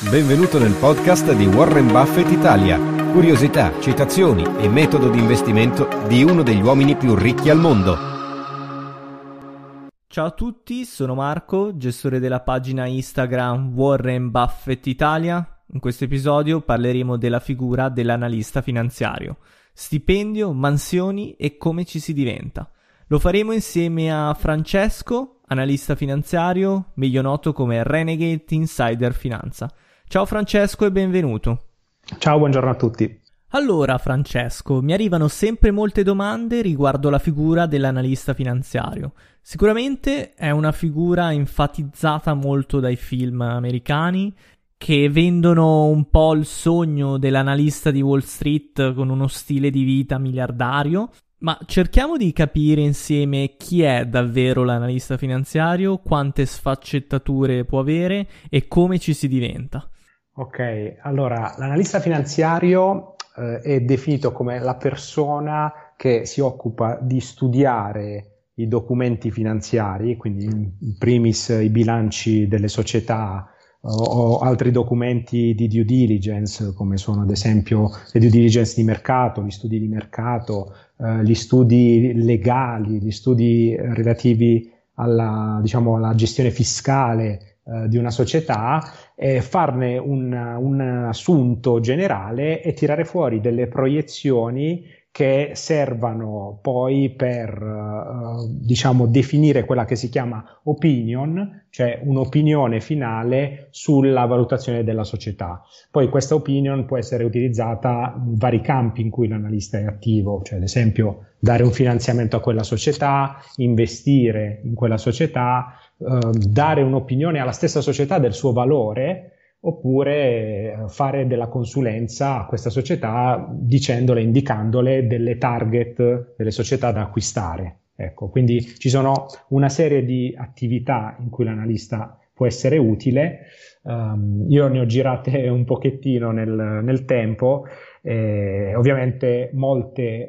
Benvenuto nel podcast di Warren Buffett Italia. Curiosità, citazioni e metodo di investimento di uno degli uomini più ricchi al mondo. Ciao a tutti, sono Marco, gestore della pagina Instagram Warren Buffett Italia. In questo episodio parleremo della figura dell'analista finanziario, stipendio, mansioni e come ci si diventa. Lo faremo insieme a Francesco, analista finanziario, meglio noto come Renegade Insider Finanza. Ciao Francesco e benvenuto. Ciao, buongiorno a tutti. Allora Francesco, mi arrivano sempre molte domande riguardo la figura dell'analista finanziario. Sicuramente è una figura enfatizzata molto dai film americani che vendono un po' il sogno dell'analista di Wall Street con uno stile di vita miliardario, ma cerchiamo di capire insieme chi è davvero l'analista finanziario, quante sfaccettature può avere e come ci si diventa. Ok, allora l'analista finanziario eh, è definito come la persona che si occupa di studiare i documenti finanziari, quindi in primis i bilanci delle società o, o altri documenti di due diligence, come sono ad esempio le due diligence di mercato, gli studi di mercato, eh, gli studi legali, gli studi relativi alla, diciamo, alla gestione fiscale eh, di una società eh, farne un, un assunto generale e tirare fuori delle proiezioni che servano poi per uh, diciamo definire quella che si chiama opinion, cioè un'opinione finale sulla valutazione della società. Poi questa opinion può essere utilizzata in vari campi in cui l'analista è attivo, cioè ad esempio dare un finanziamento a quella società, investire in quella società, uh, dare un'opinione alla stessa società del suo valore oppure eh, fare della consulenza a questa società dicendole, indicandole delle target delle società da acquistare. Ecco, quindi ci sono una serie di attività in cui l'analista può essere utile. Um, io ne ho girate un pochettino nel, nel tempo. Eh, ovviamente molte eh,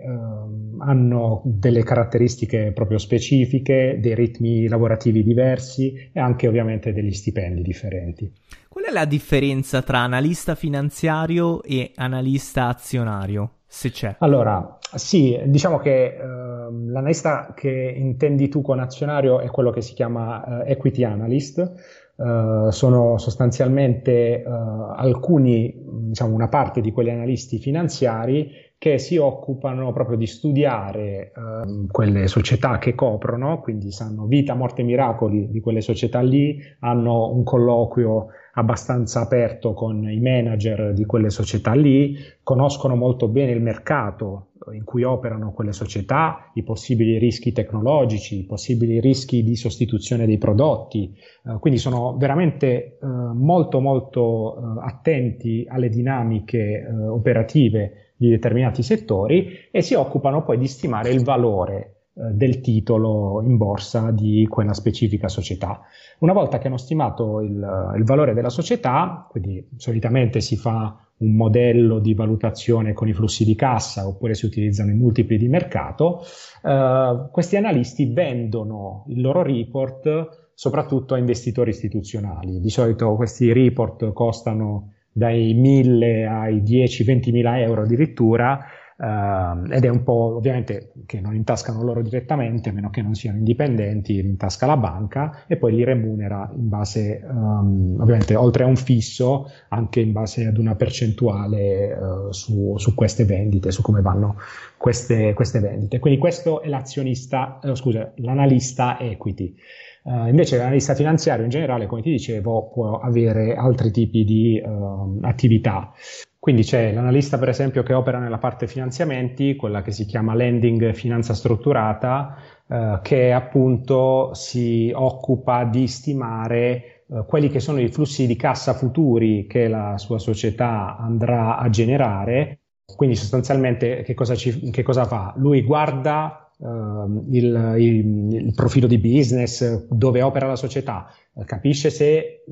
hanno delle caratteristiche proprio specifiche, dei ritmi lavorativi diversi e anche ovviamente degli stipendi differenti. Qual è la differenza tra analista finanziario e analista azionario, se c'è? Allora, sì, diciamo che eh, l'analista che intendi tu con azionario è quello che si chiama eh, equity analyst. Uh, sono sostanzialmente uh, alcuni, diciamo una parte di quegli analisti finanziari che si occupano proprio di studiare uh, quelle società che coprono, quindi sanno vita, morte e miracoli di quelle società lì, hanno un colloquio abbastanza aperto con i manager di quelle società lì, conoscono molto bene il mercato in cui operano quelle società, i possibili rischi tecnologici, i possibili rischi di sostituzione dei prodotti, uh, quindi sono veramente uh, molto molto uh, attenti alle dinamiche operative di determinati settori e si occupano poi di stimare il valore del titolo in borsa di quella specifica società. Una volta che hanno stimato il, il valore della società, quindi solitamente si fa un modello di valutazione con i flussi di cassa oppure si utilizzano i multipli di mercato, eh, questi analisti vendono il loro report soprattutto a investitori istituzionali. Di solito questi report costano dai 1000 ai 10-20 mila euro addirittura Uh, ed è un po' ovviamente che non intascano loro direttamente, a meno che non siano indipendenti, intasca la banca e poi li remunera in base, um, ovviamente oltre a un fisso, anche in base ad una percentuale uh, su, su, queste vendite, su come vanno queste, queste vendite. Quindi questo è l'azionista, eh, scusa, l'analista equity. Uh, invece l'analista finanziario in generale, come ti dicevo, può avere altri tipi di uh, attività. Quindi c'è l'analista, per esempio, che opera nella parte finanziamenti, quella che si chiama lending finanza strutturata, eh, che appunto si occupa di stimare eh, quelli che sono i flussi di cassa futuri che la sua società andrà a generare. Quindi sostanzialmente che cosa, ci, che cosa fa? Lui guarda uh, il, il, il, profilo di business, dove opera la società, capisce se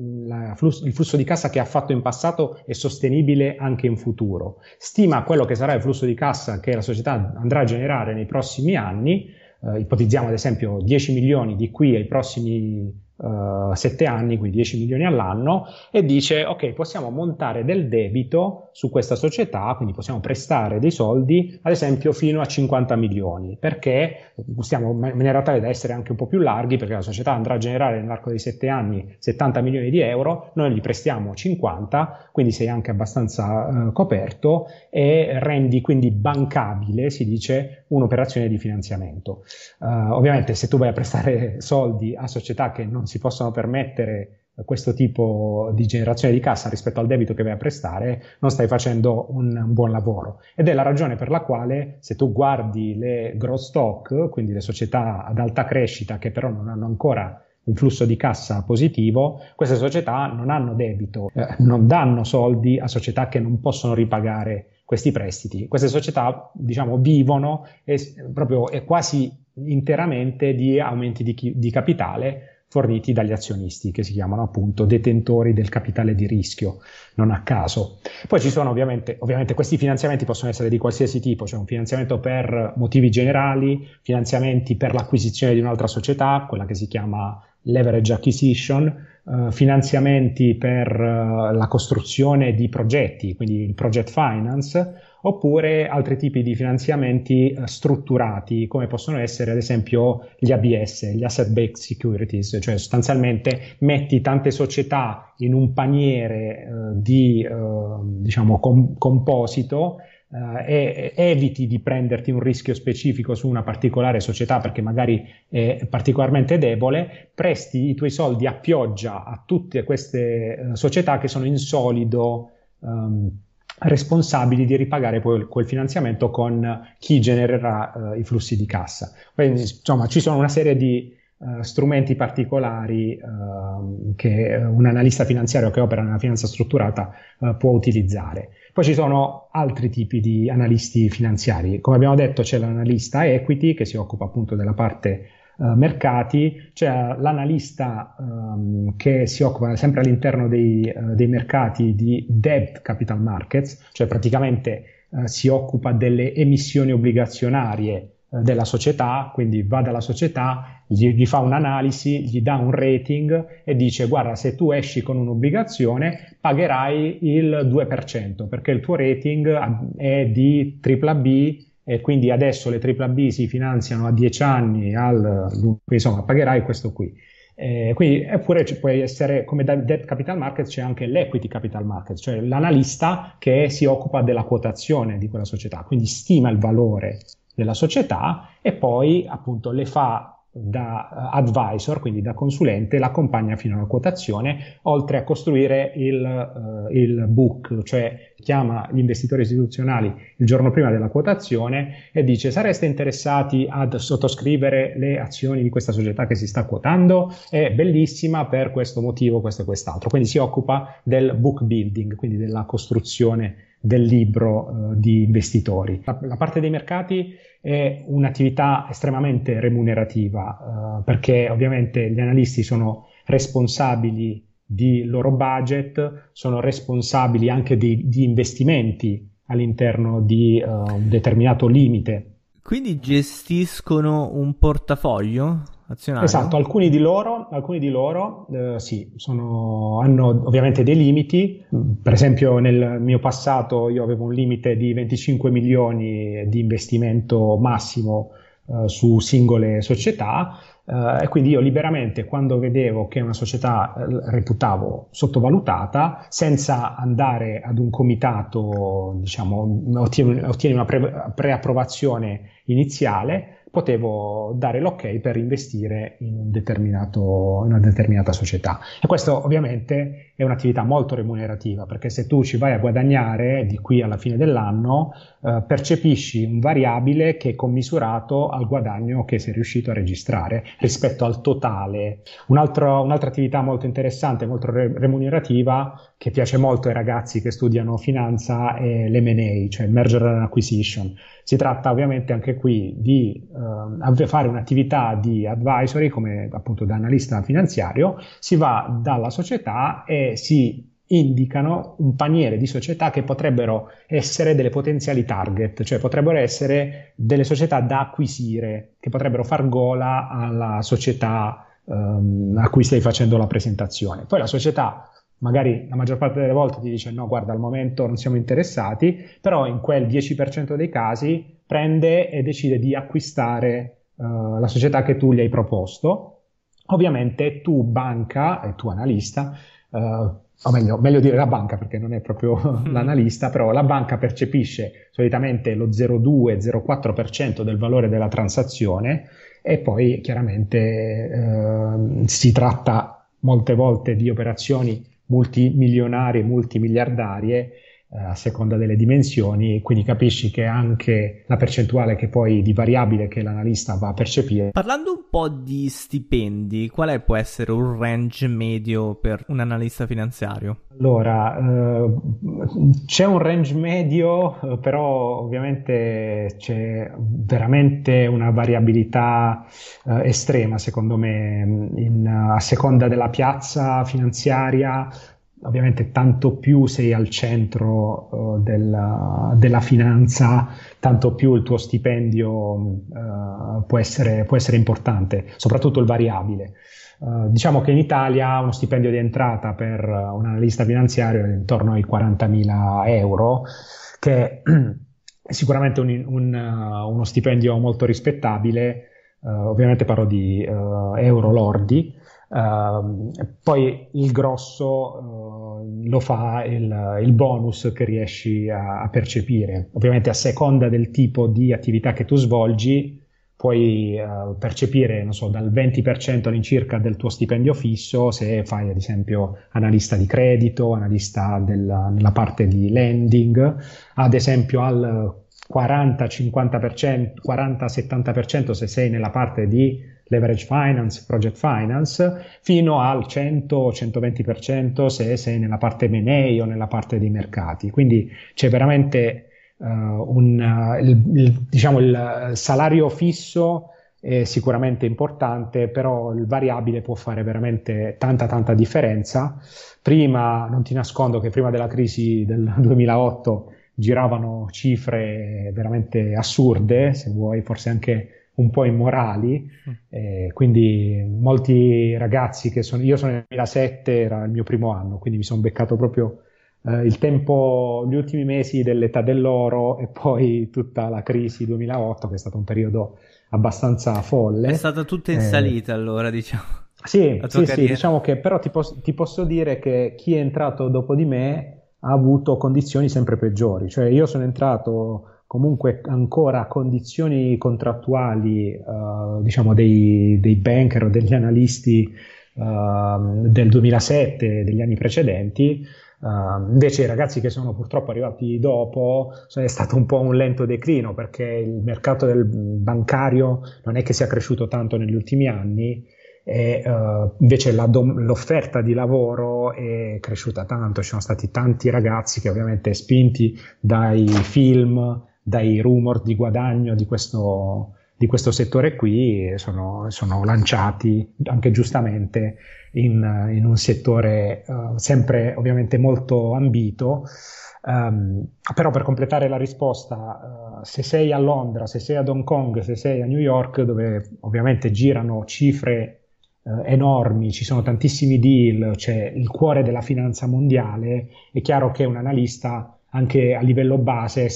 flusso, il flusso di cassa che ha fatto in passato è sostenibile anche in futuro, stima quello che sarà il flusso di cassa che la società andrà a generare nei prossimi anni, eh, ipotizziamo ad esempio 10 milioni di qui ai prossimi uh, 7 anni, quindi 10 milioni all'anno, e dice ok, possiamo montare del debito su questa società, quindi possiamo prestare dei soldi, ad esempio fino a 50 milioni, perché stiamo in maniera tale da essere anche un po' più larghi, perché la società andrà a generare nell'arco dei 7 anni 70 milioni di euro, noi gli prestiamo 50, quindi sei anche abbastanza uh, coperto e rendi quindi bancabile, si dice, un'operazione di finanziamento. Uh, ovviamente se tu vai a prestare soldi a società che non si possono permettere questo tipo di generazione di cassa rispetto al debito che vai a prestare, non stai facendo un, un, buon lavoro. Ed è la ragione per la quale se tu guardi le growth stock, quindi le società ad alta crescita che però non hanno ancora un flusso di cassa positivo, queste società non hanno debito, eh, non danno soldi a società che non possono ripagare questi prestiti. Queste società, diciamo, vivono e, proprio e quasi interamente di aumenti di, di capitale forniti dagli azionisti, che si chiamano appunto detentori del capitale di rischio, non a caso. Poi ci sono ovviamente, ovviamente questi finanziamenti possono essere di qualsiasi tipo, cioè un finanziamento per motivi generali, finanziamenti per l'acquisizione di un'altra società, quella che si chiama leverage acquisition, uh, finanziamenti per uh, la costruzione di progetti, quindi il project finance, oppure altri tipi di finanziamenti uh, strutturati, come possono essere ad esempio gli ABS, gli Asset Backed Securities, cioè sostanzialmente metti tante società in un paniere di diciamo com- composito Uh, e, eviti di prenderti un rischio specifico su una particolare società perché magari è particolarmente debole, presti i tuoi soldi a pioggia a tutte queste uh, società che sono in solido um, responsabili di ripagare poi quel finanziamento con chi genererà uh, i flussi di cassa. Quindi, insomma, ci sono una serie di Uh, strumenti particolari uh, che un analista finanziario che opera nella finanza strutturata uh, può utilizzare. Poi ci sono altri tipi di analisti finanziari. Come abbiamo detto c'è l'analista equity che si occupa appunto della parte uh, mercati, c'è l'analista um, che si occupa sempre all'interno dei, uh, dei, mercati di debt capital markets, cioè praticamente uh, si occupa delle emissioni obbligazionarie della società, quindi va dalla società, gli, gli, fa un'analisi, gli dà un rating e dice guarda se tu esci con un'obbligazione pagherai il 2% perché il tuo rating è di AAA e quindi adesso le AAA si finanziano a 10 anni, al, insomma pagherai questo qui. Eh, quindi, eppure ci può essere, come debt capital market, c'è anche l'equity capital market, cioè l'analista che si occupa della quotazione di quella società, quindi stima il valore della società e poi appunto le fa da eh, advisor, quindi da consulente, l'accompagna fino alla quotazione, oltre a costruire il, uh, il, book, cioè chiama gli investitori istituzionali il giorno prima della quotazione e dice sareste interessati ad sottoscrivere le azioni di questa società che si sta quotando? È bellissima per questo motivo, questo e quest'altro. Quindi si occupa del book building, quindi della costruzione del libro uh, di investitori. La, la, parte dei mercati è un'attività estremamente remunerativa uh, perché ovviamente gli analisti sono responsabili di loro budget, sono responsabili anche di, di investimenti all'interno di uh, un determinato limite. Quindi gestiscono un portafoglio? Azionario? Esatto, alcuni di loro, alcuni di loro eh, sì, sono, hanno ovviamente dei limiti. Per esempio nel mio passato io avevo un limite di 25 milioni di investimento massimo eh, su singole società. Uh, e quindi io liberamente quando vedevo che una società uh, reputavo sottovalutata, senza andare ad un comitato, diciamo, ottieni, ottieni una pre- preapprovazione iniziale, potevo dare l'ok per investire in, un in una determinata società. E questo ovviamente è un'attività molto remunerativa, perché se tu ci vai a guadagnare di qui alla fine dell'anno, eh, percepisci un variabile che è commisurato al guadagno che sei riuscito a registrare rispetto al totale. Un un'altra attività molto interessante, molto re- remunerativa, che piace molto ai ragazzi che studiano finanza, è l'M&A, cioè il Merger and Acquisition. Si tratta ovviamente anche qui di eh, fare un'attività di advisory, come appunto da analista finanziario, si va dalla società e si indicano un paniere di società che potrebbero essere delle potenziali target, cioè potrebbero essere delle società da acquisire, che potrebbero far gola alla società um, a cui stai facendo la presentazione. Poi la società magari la maggior parte delle volte ti dice no, guarda, al momento non siamo interessati, però in quel 10% dei casi prende e decide di acquistare uh, la società che tu gli hai proposto. Ovviamente tu banca e tu analista uh, o meglio, meglio dire la banca perché non è proprio mm. l'analista, però la banca percepisce solitamente lo 0,2-0,4% del valore della transazione e poi chiaramente eh, si tratta molte volte di operazioni multimilionarie, multimiliardarie a seconda delle dimensioni, quindi capisci che anche la percentuale che poi di variabile che l'analista va a percepire. Parlando un po' di stipendi, qual è può essere un range medio per un analista finanziario? Allora, eh, c'è un range medio, eh, però ovviamente c'è veramente una variabilità eh, estrema, secondo me, in, a seconda della piazza finanziaria ovviamente tanto più sei al centro uh, della, della, finanza, tanto più il tuo stipendio uh, può, essere, può, essere, importante, soprattutto il variabile. Uh, diciamo che in Italia uno stipendio di entrata per un analista finanziario è intorno ai 40.000 euro, che è sicuramente un, un, uno stipendio molto rispettabile, ovviamente parlo di euro lordi, Uh, poi il grosso uh, lo fa il, il, bonus che riesci a, a, percepire. Ovviamente a seconda del tipo di attività che tu svolgi, puoi uh, percepire, non so, dal 20% all'incirca del tuo stipendio fisso se fai ad esempio analista di credito, analista della, nella parte di lending, ad esempio al 40-50%, 40-70% se sei nella parte di leverage finance, project finance, fino al 100-120% se sei nella parte M&A o nella parte dei mercati. Quindi c'è veramente uh, un, uh, il, il, diciamo il salario fisso è sicuramente importante, però il variabile può fare veramente tanta tanta differenza. Prima, non ti nascondo che prima della crisi del 2008 giravano cifre veramente assurde, se vuoi, forse anche un po' immorali, mm. eh, quindi molti ragazzi che sono, io sono nel 2007, era il mio primo anno, quindi mi sono beccato proprio eh, il tempo, gli ultimi mesi dell'età dell'oro e poi tutta la crisi 2008, che è stato un periodo abbastanza folle. È stata tutta in eh, salita allora, diciamo. Sì, sì, sì, diciamo che però ti, pos- ti posso dire che chi è entrato dopo di me ha avuto condizioni sempre peggiori, cioè io sono entrato comunque ancora condizioni contrattuali uh, diciamo dei, dei, banker o degli analisti uh, del 2007 degli anni precedenti uh, invece i ragazzi che sono purtroppo arrivati dopo è stato un po' un lento declino perché il mercato del bancario non è che sia cresciuto tanto negli ultimi anni e uh, invece dom- l'offerta di lavoro è cresciuta tanto, ci sono stati tanti ragazzi che ovviamente spinti dai film, dai rumor di guadagno di questo, di questo settore qui sono, sono, lanciati anche giustamente in, in un settore uh, sempre ovviamente molto ambito. Um, però per completare la risposta, uh, se sei a Londra, se sei ad Hong Kong, se sei a New York, dove ovviamente girano cifre uh, enormi, ci sono tantissimi deal, c'è il cuore della finanza mondiale, è chiaro che un analista anche a livello base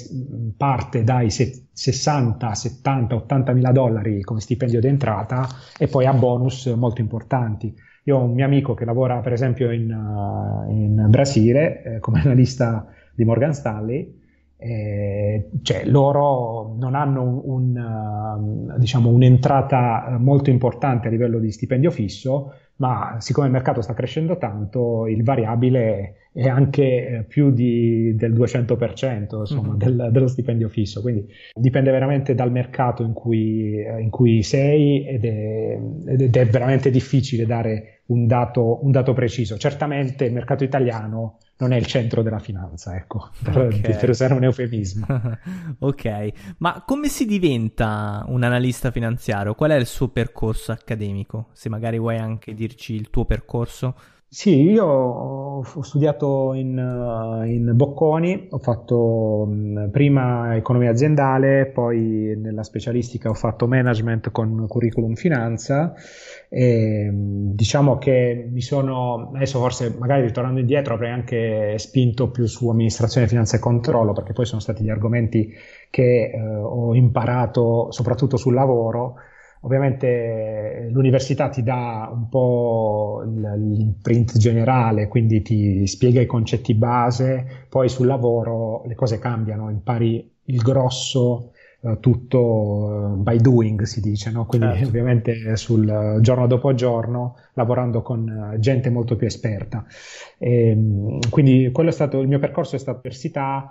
parte dai 60, 70, 80 mila dollari come stipendio d'entrata e poi ha bonus molto importanti. Io ho un mio amico che lavora per esempio in, uh, in Brasile eh, come analista di Morgan Stanley eh, cioè loro non hanno un, un, uh, diciamo, un'entrata molto importante a livello di stipendio fisso, ma siccome il mercato sta crescendo tanto, il variabile è anche eh, più di, del 200% insomma, mm-hmm. del, dello stipendio fisso, quindi dipende veramente dal mercato in cui, eh, in cui sei ed è, ed è, veramente difficile dare un dato, un dato preciso. Certamente il mercato italiano non è il centro della finanza, ecco, per, okay. per usare un eufemismo. ok, ma come si diventa un analista finanziario? Qual è il suo percorso accademico? Se magari vuoi anche dirci il tuo percorso. Sì, io ho studiato in, in Bocconi, ho fatto prima economia aziendale, poi nella specialistica ho fatto management con curriculum finanza e diciamo che mi sono, adesso forse magari ritornando indietro avrei anche spinto più su amministrazione, finanza e controllo perché poi sono stati gli argomenti che eh, ho imparato soprattutto sul lavoro Ovviamente l'università ti dà un po' l'imprint generale, quindi ti spiega i concetti base, poi sul lavoro le cose cambiano, impari il grosso, uh, tutto uh, by doing si dice, no? quindi certo. ovviamente sul giorno dopo giorno lavorando con gente molto più esperta. E, ehm, quindi quello è stato il mio percorso è stato università.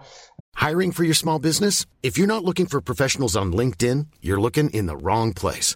Hiring for your small business? If you're not looking for professionals on LinkedIn, you're looking in the wrong place.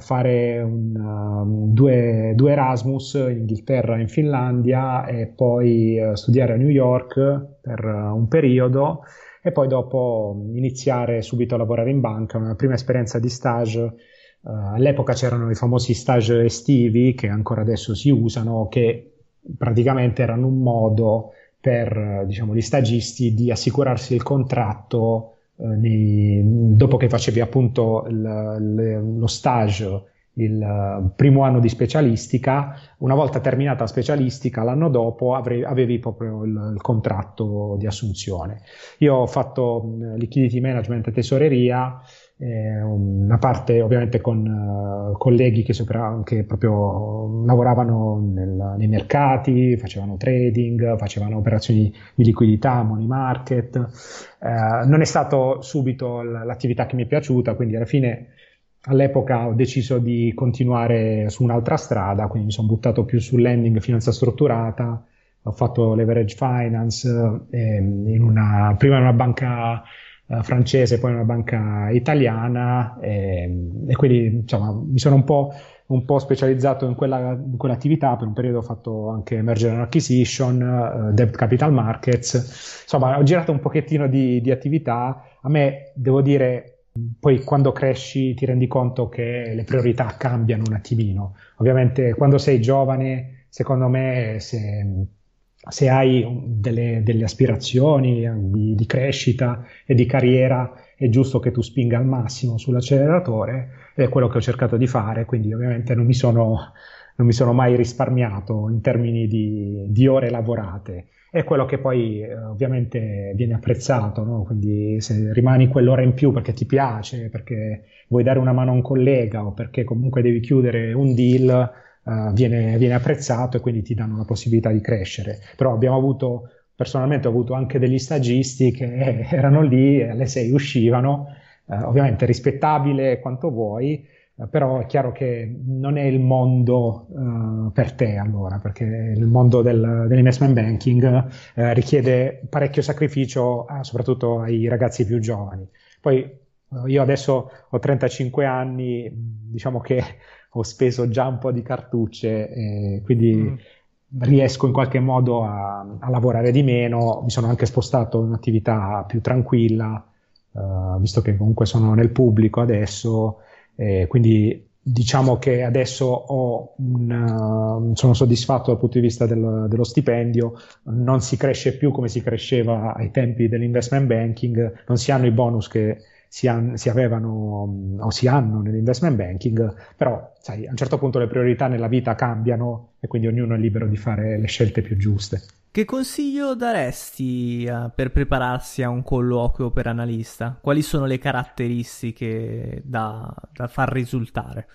Fare un, um, due, due, Erasmus in Inghilterra e in Finlandia e poi uh, studiare a New York per uh, un periodo e poi dopo iniziare subito a lavorare in banca, una prima esperienza di stage. Uh, all'epoca c'erano i famosi stage estivi che ancora adesso si usano, che praticamente erano un modo per diciamo, gli stagisti di assicurarsi il contratto nei, dopo che facevi appunto il, il, lo stage il eh, primo anno di specialistica, una volta terminata la specialistica, l'anno dopo avrei, avevi proprio il, il, contratto di assunzione. Io ho fatto liquidity management e tesoreria, eh, una parte ovviamente con uh, colleghi che, sopra, che, proprio lavoravano nel, nei mercati, facevano trading, facevano operazioni di liquidità, money market. Eh, non è stato subito l'attività che mi è piaciuta, quindi alla fine all'epoca ho deciso di continuare su un'altra strada, quindi mi sono buttato più sul lending, finanza strutturata, ho fatto leverage finance eh, in una, prima in una banca eh, francese, poi una banca italiana eh, e quindi insomma mi sono un po', un po specializzato in, quella, in quell'attività, per un periodo ho fatto anche merger and acquisition, uh, debt capital markets, insomma ho girato un pochettino di, di attività, a me devo dire poi quando cresci ti rendi conto che le priorità cambiano un attimino. Ovviamente quando sei giovane, secondo me, se, se hai delle, delle aspirazioni di, di, crescita e di carriera, è giusto che tu spinga al massimo sull'acceleratore, è quello che ho cercato di fare, quindi ovviamente non mi sono, non mi sono mai risparmiato in termini di, di ore lavorate è quello che poi eh, ovviamente viene apprezzato, no? quindi se rimani quell'ora in più perché ti piace, perché vuoi dare una mano a un collega o perché comunque devi chiudere un deal, uh, viene, viene, apprezzato e quindi ti danno la possibilità di crescere. Però abbiamo avuto, personalmente ho avuto anche degli stagisti che erano lì, alle 6 uscivano, uh, ovviamente rispettabile quanto vuoi, eh, però è chiaro che non è il mondo uh, per te allora, perché il mondo del, dell'investment banking uh, richiede parecchio sacrificio, uh, soprattutto ai ragazzi più giovani. Poi io adesso ho 35 anni, diciamo che ho speso già un po' di cartucce, e quindi mm. riesco in qualche modo a, a, lavorare di meno, mi sono anche spostato in un'attività più tranquilla, visto che comunque sono nel pubblico adesso. Eh, quindi diciamo che adesso un, sono soddisfatto dal punto di vista del, dello stipendio, non si cresce più come si cresceva ai tempi dell'investment banking, non si hanno i bonus che si, han, si, avevano o si hanno nell'investment banking, però sai, a un certo punto le priorità nella vita cambiano e quindi ognuno è libero di fare le scelte più giuste. Che consiglio daresti uh, per prepararsi a un colloquio per analista? Quali sono le caratteristiche da, da far risultare?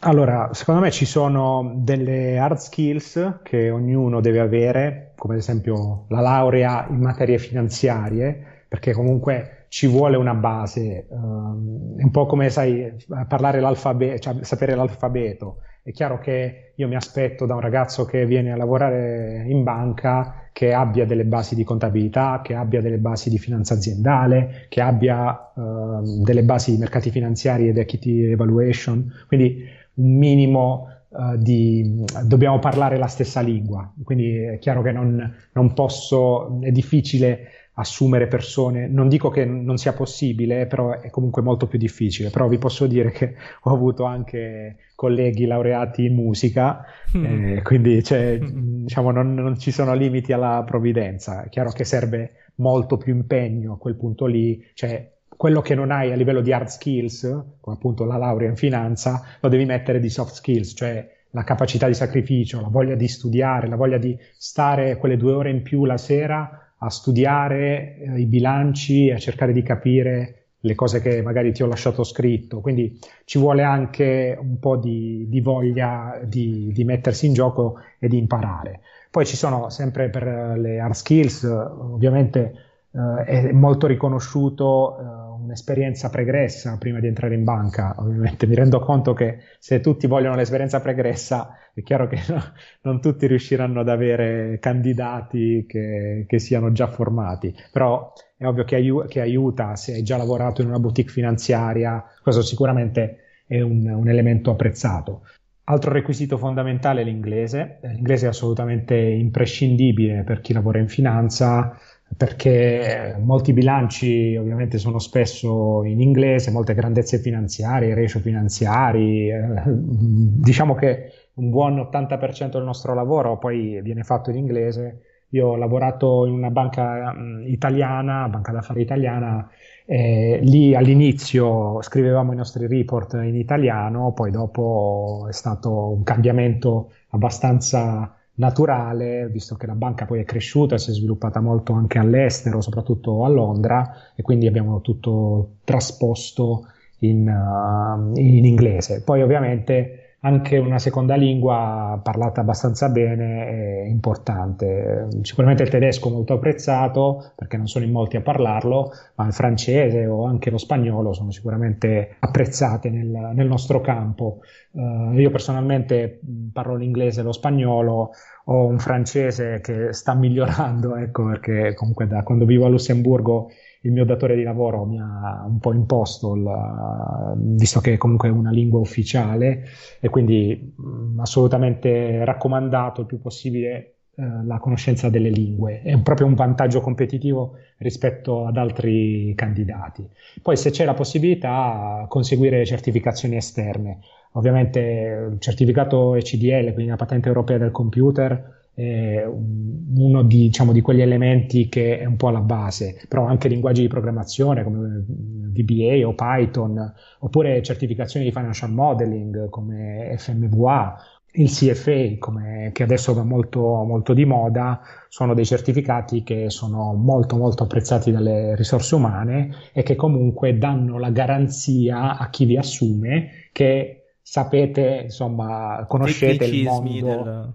Allora, secondo me ci sono delle hard skills che ognuno deve avere, come ad esempio la laurea in materie finanziarie, perché comunque ci vuole una base, um, è un po' come sai, parlare l'alfabeto, cioè sapere l'alfabeto. È chiaro che io mi aspetto da un ragazzo che viene a lavorare in banca che abbia delle basi di contabilità, che abbia delle basi di finanza aziendale, che abbia uh, delle basi di mercati finanziari ed equity evaluation. Quindi un minimo uh, di... dobbiamo parlare la stessa lingua, quindi è chiaro che non, non posso, è difficile assumere persone, non dico che non sia possibile, però è comunque molto più difficile, però vi posso dire che ho avuto anche colleghi laureati in musica, mm. eh, quindi cioè, diciamo, non, non, ci sono limiti alla provvidenza, è chiaro che serve molto più impegno a quel punto lì, cioè quello che non hai a livello di hard skills, come appunto la laurea in finanza, lo devi mettere di soft skills, cioè la capacità di sacrificio, la voglia di studiare, la voglia di stare quelle due ore in più la sera a studiare eh, i bilanci e a cercare di capire le cose che magari ti ho lasciato scritto. Quindi ci vuole anche un po' di, di voglia di, di, mettersi in gioco e di imparare. Poi ci sono sempre per le hard skills, ovviamente eh, è molto riconosciuto eh, un'esperienza pregressa prima di entrare in banca. Ovviamente mi rendo conto che se tutti vogliono l'esperienza pregressa, è chiaro che no, non tutti riusciranno ad avere candidati che, che siano già formati, però è ovvio che, aiu- che, aiuta se hai già lavorato in una boutique finanziaria, questo sicuramente è un, un elemento apprezzato. Altro requisito fondamentale è l'inglese. L'inglese è assolutamente imprescindibile per chi lavora in finanza perché molti bilanci ovviamente sono spesso in inglese, molte grandezze finanziarie, ratio finanziari, eh, diciamo che un buon 80% del nostro lavoro poi viene fatto in inglese. Io ho lavorato in una banca mm, italiana, banca d'affari italiana, eh, lì all'inizio scrivevamo i nostri report in italiano, poi dopo è stato un cambiamento abbastanza naturale, visto che la banca poi è cresciuta, si è sviluppata molto anche all'estero, soprattutto a Londra, e quindi abbiamo tutto trasposto in, uh, in inglese. Poi ovviamente anche una seconda lingua parlata abbastanza bene è importante. Sicuramente il tedesco è molto apprezzato perché non sono in molti a parlarlo, ma il francese o anche lo spagnolo sono sicuramente apprezzate nel, nel nostro campo. Uh, io personalmente parlo l'inglese e lo spagnolo, ho un francese che sta migliorando, ecco perché comunque da quando vivo a Lussemburgo il mio datore di lavoro mi ha un po' imposto, il, visto che comunque è una lingua ufficiale, e quindi mh, assolutamente raccomandato il più possibile eh, la conoscenza delle lingue. È proprio un vantaggio competitivo rispetto ad altri candidati. Poi se c'è la possibilità conseguire certificazioni esterne. Ovviamente il certificato ECDL, quindi la patente europea del computer, eh, uno di, diciamo, di, quegli elementi che è un po' alla base, però anche linguaggi di programmazione come VBA o Python, oppure certificazioni di financial modeling come FMVA, il CFA, come, che adesso va molto, molto di moda, sono dei certificati che sono molto molto apprezzati dalle risorse umane e che comunque danno la garanzia a chi vi assume che sapete, insomma, conoscete il mondo. Del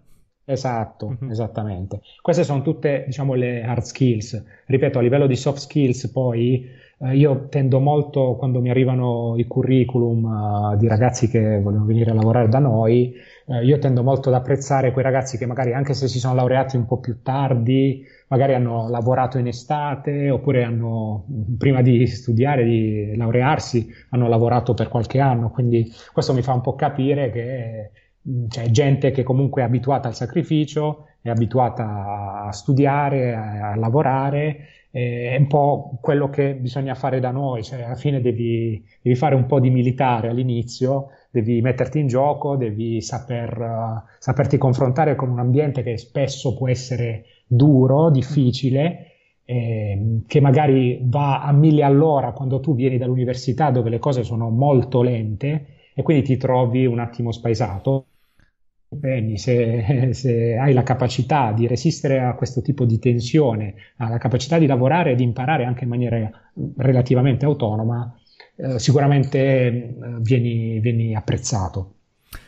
Esatto, mm-hmm. esattamente. Queste sono tutte, diciamo, le hard skills. Ripeto, a livello di soft skills, poi eh, io tendo molto, quando mi arrivano i curriculum uh, di ragazzi che vogliono venire a lavorare da noi, eh, io tendo molto ad apprezzare quei ragazzi che magari, anche se si sono laureati un po' più tardi, magari hanno lavorato in estate, oppure hanno, prima di studiare, di laurearsi, hanno lavorato per qualche anno. Quindi questo mi fa un po' capire che c'è gente che comunque è abituata al sacrificio, è abituata a studiare, a, a lavorare, è un po' quello che bisogna fare da noi, cioè alla fine devi, devi fare un po' di militare all'inizio, devi metterti in gioco, devi saper, uh, saperti confrontare con un ambiente che spesso può essere duro, difficile, eh, che magari va a mille all'ora quando tu vieni dall'università dove le cose sono molto lente e quindi ti trovi un attimo spaesato. Bene, se, se, hai la capacità di resistere a questo tipo di tensione, la capacità di lavorare e di imparare anche in maniera relativamente autonoma, eh, sicuramente eh, vieni, vieni, apprezzato.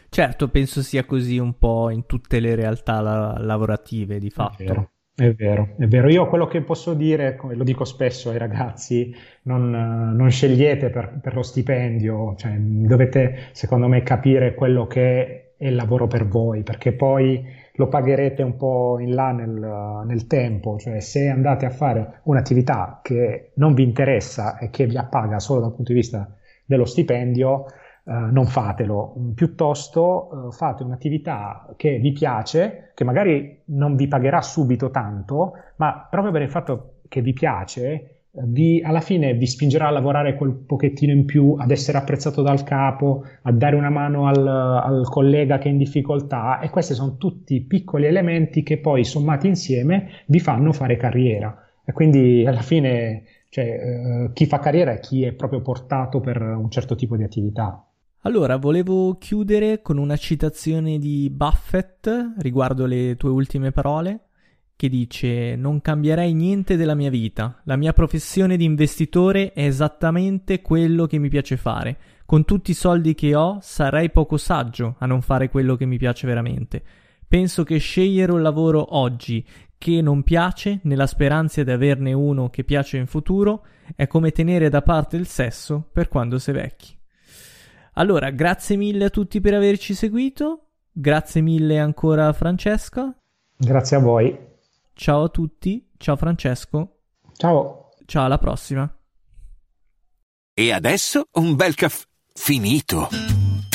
Certo, penso sia così un po' in tutte le realtà la- lavorative di fatto. È vero, è vero. Io quello che posso dire, come lo dico spesso ai ragazzi, non, non scegliete per, per, lo stipendio, cioè, dovete secondo me capire quello che è il lavoro per voi, perché poi lo pagherete un po' in là nel, nel tempo, cioè se andate a fare un'attività che non vi interessa e che vi appaga solo dal punto di vista dello stipendio, Uh, non fatelo, piuttosto uh, fate un'attività che vi piace, che magari non vi pagherà subito tanto, ma proprio per il fatto che vi piace, vi, alla fine vi spingerà a lavorare quel pochettino in più, ad essere apprezzato dal capo, a dare una mano al, al collega che è in difficoltà e questi sono tutti piccoli elementi che poi sommati insieme vi fanno fare carriera. E quindi alla fine cioè, uh, chi fa carriera è chi è proprio portato per un certo tipo di attività. Allora, volevo chiudere con una citazione di Buffett riguardo le tue ultime parole, che dice Non cambierei niente della mia vita, la mia professione di investitore è esattamente quello che mi piace fare. Con tutti i soldi che ho sarei poco saggio a non fare quello che mi piace veramente. Penso che scegliere un lavoro oggi che non piace, nella speranza di averne uno che piace in futuro, è come tenere da parte il sesso per quando sei vecchi. Allora, grazie mille a tutti per averci seguito. Grazie mille ancora a Francesco. Grazie a voi. Ciao a tutti. Ciao Francesco. Ciao. Ciao alla prossima. E adesso un bel caffè finito.